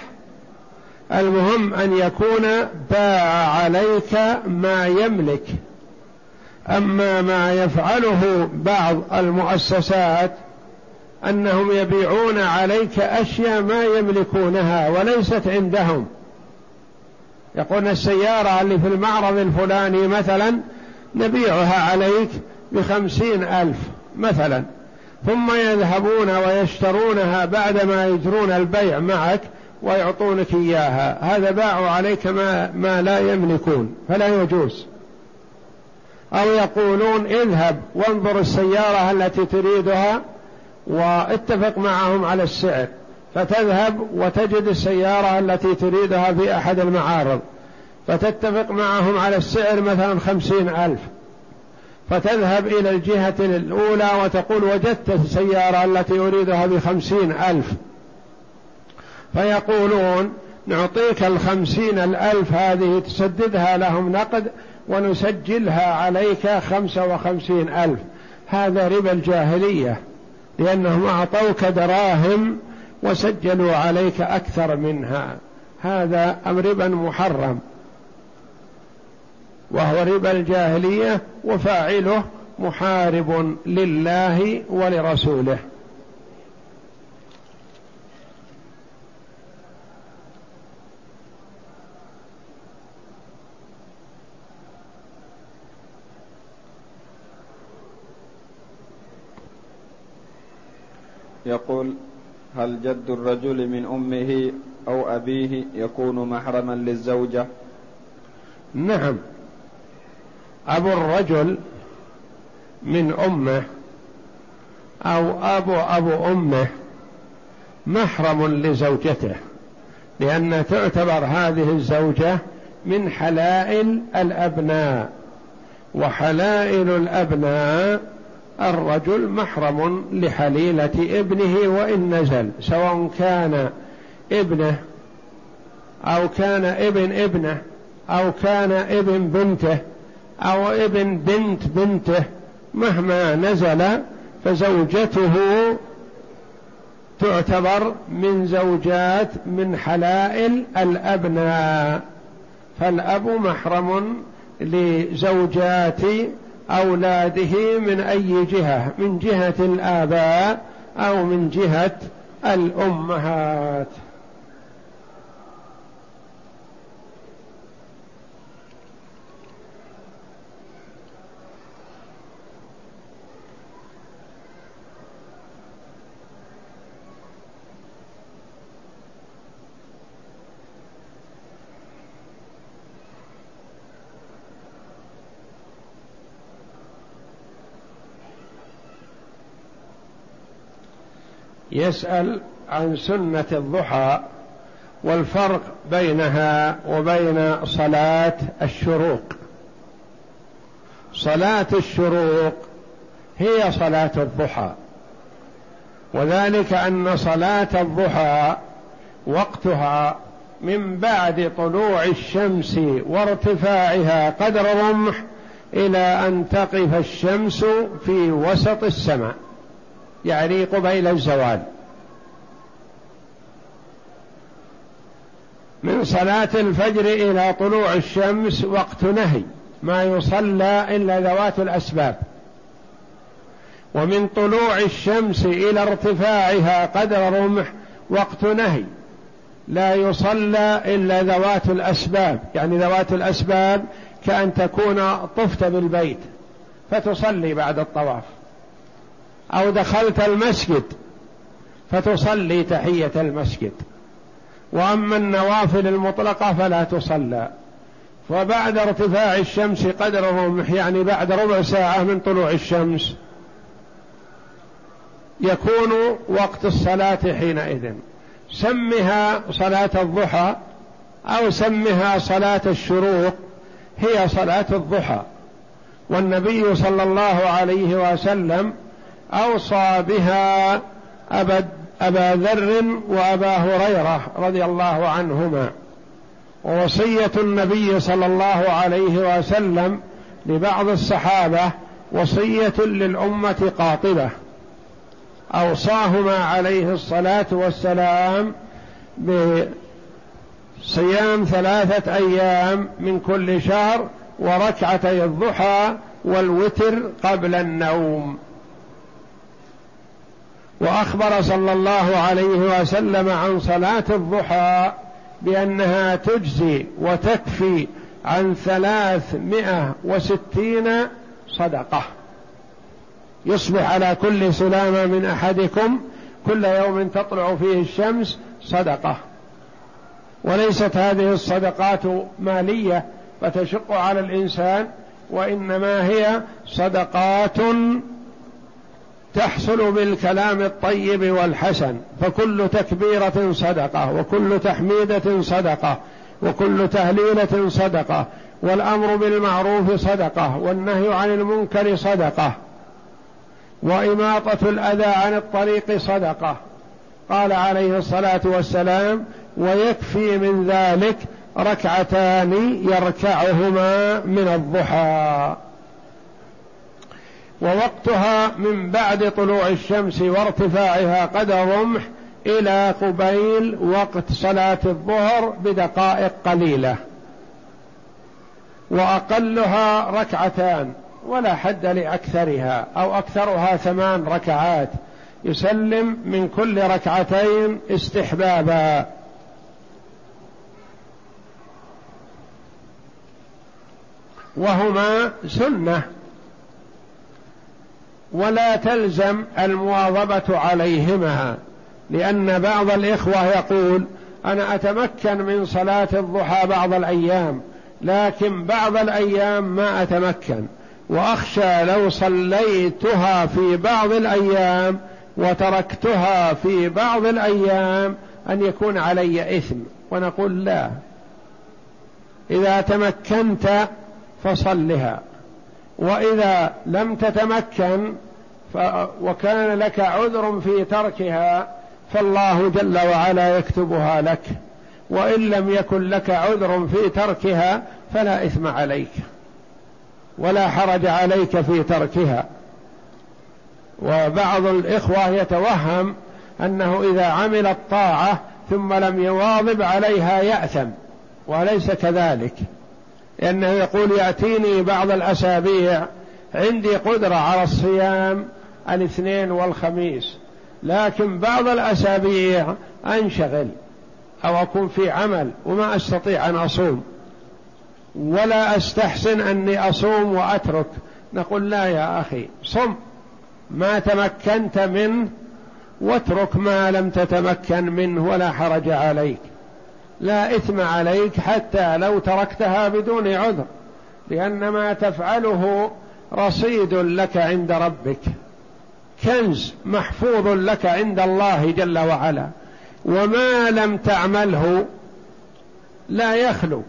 المهم أن يكون باع عليك ما يملك. أما ما يفعله بعض المؤسسات أنهم يبيعون عليك أشياء ما يملكونها وليست عندهم. يقول السيارة اللي في المعرض الفلاني مثلا نبيعها عليك بخمسين ألف مثلا. ثم يذهبون ويشترونها بعدما يجرون البيع معك ويعطونك إياها. هذا باعوا عليك ما, ما لا يملكون فلا يجوز. أو يقولون اذهب وانظر السيارة التي تريدها واتفق معهم على السعر. فتذهب وتجد السيارة التي تريدها في أحد المعارض. فتتفق معهم على السعر مثلا خمسين ألف. فتذهب إلى الجهة الأولى وتقول وجدت السيارة التي أريدها بخمسين ألف. فيقولون نعطيك الخمسين الألف هذه تسددها لهم نقد ونسجلها عليك خمسة وخمسين ألف. هذا ربا الجاهلية لأنهم أعطوك دراهم وسجلوا عليك أكثر منها. هذا ربا محرم. وهو ربا الجاهلية وفاعله محارب لله ولرسوله. يقول هل جد الرجل من أمه أو أبيه يكون محرما للزوجة؟ نعم. أبو الرجل من أمه أو أبو أبو أمه محرم لزوجته لأن تعتبر هذه الزوجة من حلائل الأبناء وحلائل الأبناء الرجل محرم لحليلة ابنه وإن نزل سواء كان ابنه أو كان ابن ابنه أو كان ابن بنته أو ابن بنت بنته مهما نزل فزوجته تعتبر من زوجات من حلائل الأبناء. فالأب محرم لزوجات أولاده من أي جهة؟ من جهة الآباء أو من جهة الأمهات. يسأل عن سنة الضحى والفرق بينها وبين صلاة الشروق. صلاة الشروق هي صلاة الضحى وذلك أن صلاة الضحى وقتها من بعد طلوع الشمس وارتفاعها قدر رمح إلى أن تقف الشمس في وسط السماء. يعني قبيل الزوال. من صلاة الفجر إلى طلوع الشمس وقت نهي ما يصلى إلا ذوات الأسباب. ومن طلوع الشمس إلى ارتفاعها قدر رمح وقت نهي لا يصلى إلا ذوات الأسباب. يعني ذوات الأسباب كأن تكون طفت بالبيت فتصلي بعد الطواف. أو دخلت المسجد فتصلي تحية المسجد. وأما النوافل المطلقة فلا تصلى. وبعد ارتفاع الشمس قدر الرمح يعني بعد ربع ساعة من طلوع الشمس يكون وقت الصلاة حينئذ. سمها صلاة الضحى أو سمها صلاة الشروق هي صلاة الضحى. والنبي صلى الله عليه وسلم أوصى بها أبا, أبا ذر وأبا هريرة رضي الله عنهما ووصية النبي صلى الله عليه وسلم لبعض الصحابة وصية للأمة قاطبة. أوصاهما عليه الصلاة والسلام بصيام ثلاثة أيام من كل شهر وركعتي الضحى والوتر قبل النوم. وأخبر صلى الله عليه وسلم عن صلاة الضحى بأنها تجزي وتكفي عن ثلاثمائة وستين صدقة. يصبح على كل سلامة من أحدكم كل يوم تطلع فيه الشمس صدقة. وليست هذه الصدقات مالية فتشق على الإنسان وإنما هي صدقات تحصل بالكلام الطيب والحسن فكل تكبيرة صدقة وكل تحميدة صدقة وكل تهليلة صدقة والأمر بالمعروف صدقة والنهي عن المنكر صدقة وإماطة الأذى عن الطريق صدقة. قال عليه الصلاة والسلام ويكفي من ذلك ركعتان يركعهما من الضحى. ووقتها من بعد طلوع الشمس وارتفاعها قدر رمح إلى قبيل وقت صلاة الظهر بدقائق قليلة. وأقلها ركعتان ولا حد لأكثرها أو أكثرها ثمان ركعات. يسلم من كل ركعتين استحبابا. وهما سنة. ولا تلزم المواظبة عليهما لأن بعض الإخوة يقول أنا أتمكن من صلاة الضحى بعض الأيام لكن بعض الأيام ما أتمكن وأخشى لو صليتها في بعض الأيام وتركتها في بعض الأيام أن يكون علي إثم ونقول لا. إذا تمكنت فصلها. وإذا لم تتمكن وكان لك عذر في تركها فالله جل وعلا يكتبها لك. وإن لم يكن لك عذر في تركها فلا إثم عليك ولا حرج عليك في تركها. وبعض الإخوة يتوهم أنه إذا عمل الطاعة ثم لم يواظب عليها يأثم وليس كذلك. لأنه يقول يأتيني بعض الأسابيع عندي قدرة على الصيام الاثنين والخميس لكن بعض الأسابيع أنشغل أو أكون في عمل وما أستطيع أن أصوم ولا أستحسن أني أصوم وأترك. نقول لا يا أخي صم ما تمكنت منه واترك ما لم تتمكن منه ولا حرج عليك. لا إثم عليك حتى لو تركتها بدون عذر لأن ما تفعله رصيد لك عند ربك كنز محفوظ لك عند الله جل وعلا وما لم تعمله لا يخلو.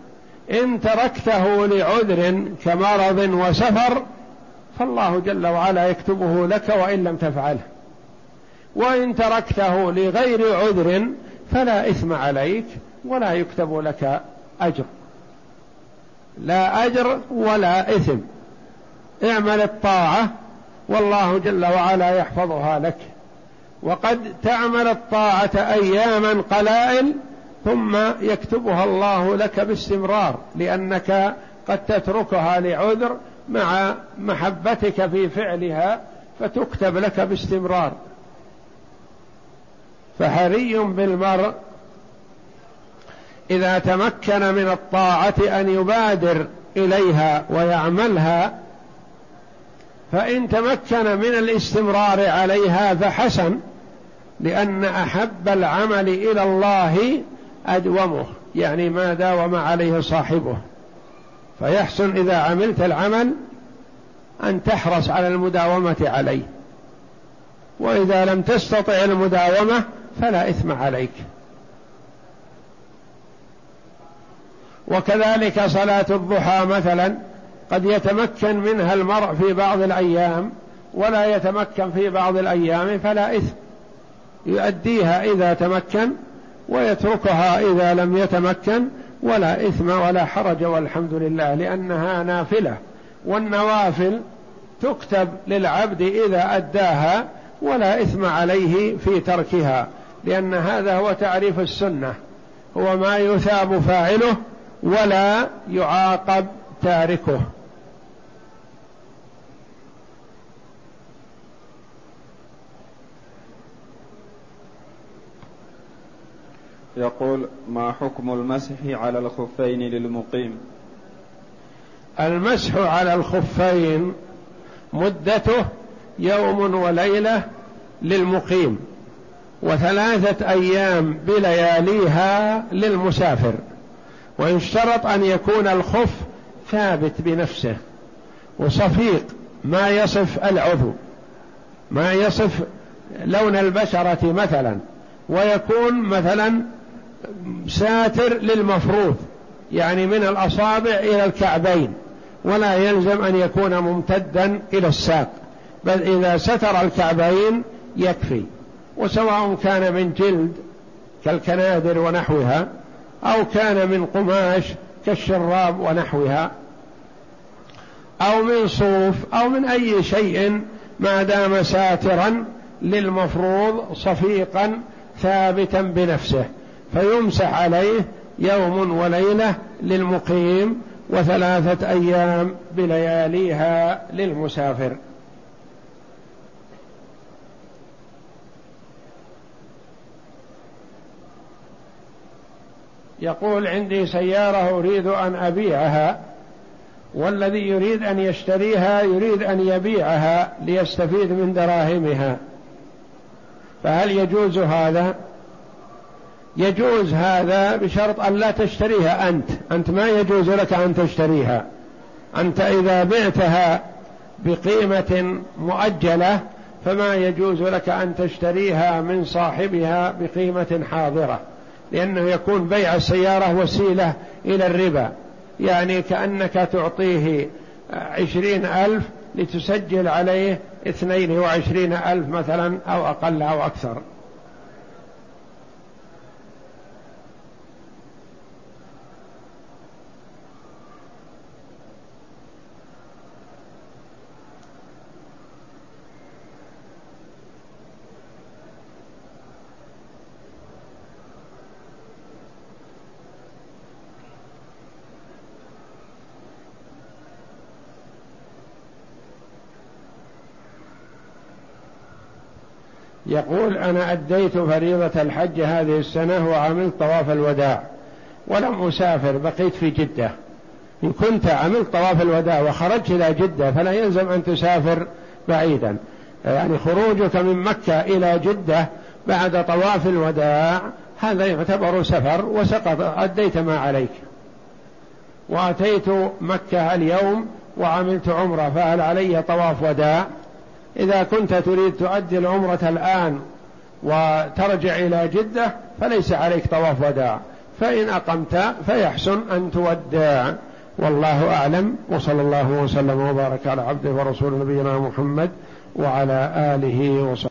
إن تركته لعذر كمرض وسفر فالله جل وعلا يكتبه لك وإن لم تفعله. وإن تركته لغير عذر فلا إثم عليك ولا يكتب لك أجر. لا أجر ولا إثم. اعمل الطاعة والله جل وعلا يحفظها لك. وقد تعمل الطاعة أياما قلائل ثم يكتبها الله لك باستمرار لأنك قد تتركها لعذر مع محبتك في فعلها فتكتب لك باستمرار. فحري بالمرء إذا تمكن من الطاعة أن يبادر إليها ويعملها فإن تمكن من الاستمرار عليها فحسن لأن أحب العمل إلى الله أدومه يعني ما داوم عليه صاحبه. فيحسن إذا عملت العمل أن تحرص على المداومة عليه. وإذا لم تستطع المداومة فلا إثم عليك. وكذلك صلاة الضحى مثلا قد يتمكن منها المرء في بعض الأيام ولا يتمكن في بعض الأيام فلا إثم. يؤديها إذا تمكن ويتركها إذا لم يتمكن ولا إثم ولا حرج والحمد لله لأنها نافلة. والنوافل تكتب للعبد إذا أداها ولا إثم عليه في تركها لأن هذا هو تعريف السنة. هو ما يثاب فاعله ولا يعاقب تاركه. يقول ما حكم المسح على الخفين للمقيم؟ المسح على الخفين مدته يوم وليلة للمقيم وثلاثة أيام بلياليها للمسافر. ويشترط أن يكون الخف ثابت بنفسه وصفيق ما يصف العضو ما يصف لون البشرة مثلا ويكون مثلا ساتر للمفروض يعني من الأصابع إلى الكعبين ولا يلزم أن يكون ممتدا إلى الساق بل إذا ستر الكعبين يكفي وسواء كان من جلد كالكنادر ونحوها أو كان من قماش كالشراب ونحوها أو من صوف أو من أي شيء ما دام ساترا للمفروض صفيقا ثابتا بنفسه. فيمسح عليه يوم وليلة للمقيم وثلاثة أيام بلياليها للمسافر. يقول عندي سيارة أريد أن أبيعها والذي يريد أن يشتريها يريد أن يبيعها ليستفيد من دراهمها. فهل يجوز هذا؟ يجوز هذا بشرط أن لا تشتريها أنت. أنت ما يجوز لك أن تشتريها. أنت إذا بعتها بقيمة مؤجلة فما يجوز لك أن تشتريها من صاحبها بقيمة حاضرة. لأنه يكون بيع السيارة وسيلة إلى الربا. يعني كأنك تعطيه عشرين ألف لتسجل عليه اثنين وعشرين ألف مثلا أو أقل أو أكثر. يقول أنا أديت فريضة الحج هذه السنة وعملت طواف الوداع ولم أسافر بقيت في جدة. إن كنت عملت طواف الوداع وخرجت إلى جدة فلا يلزم أن تسافر بعيدا. يعني خروجك من مكة إلى جدة بعد طواف الوداع هذا يعتبر سفر وسقط أديت ما عليك. وأتيت مكة اليوم وعملت عمرة فهل علي طواف وداع؟ إذا كنت تريد تؤدي العمرة الآن وترجع إلى جدة فليس عليك طواف وداع. فإن أقمت فيحسن أن تودع. والله أعلم. وصلى الله وسلم وبارك على عبده ورسول نبينا محمد وعلى آله وصحبه.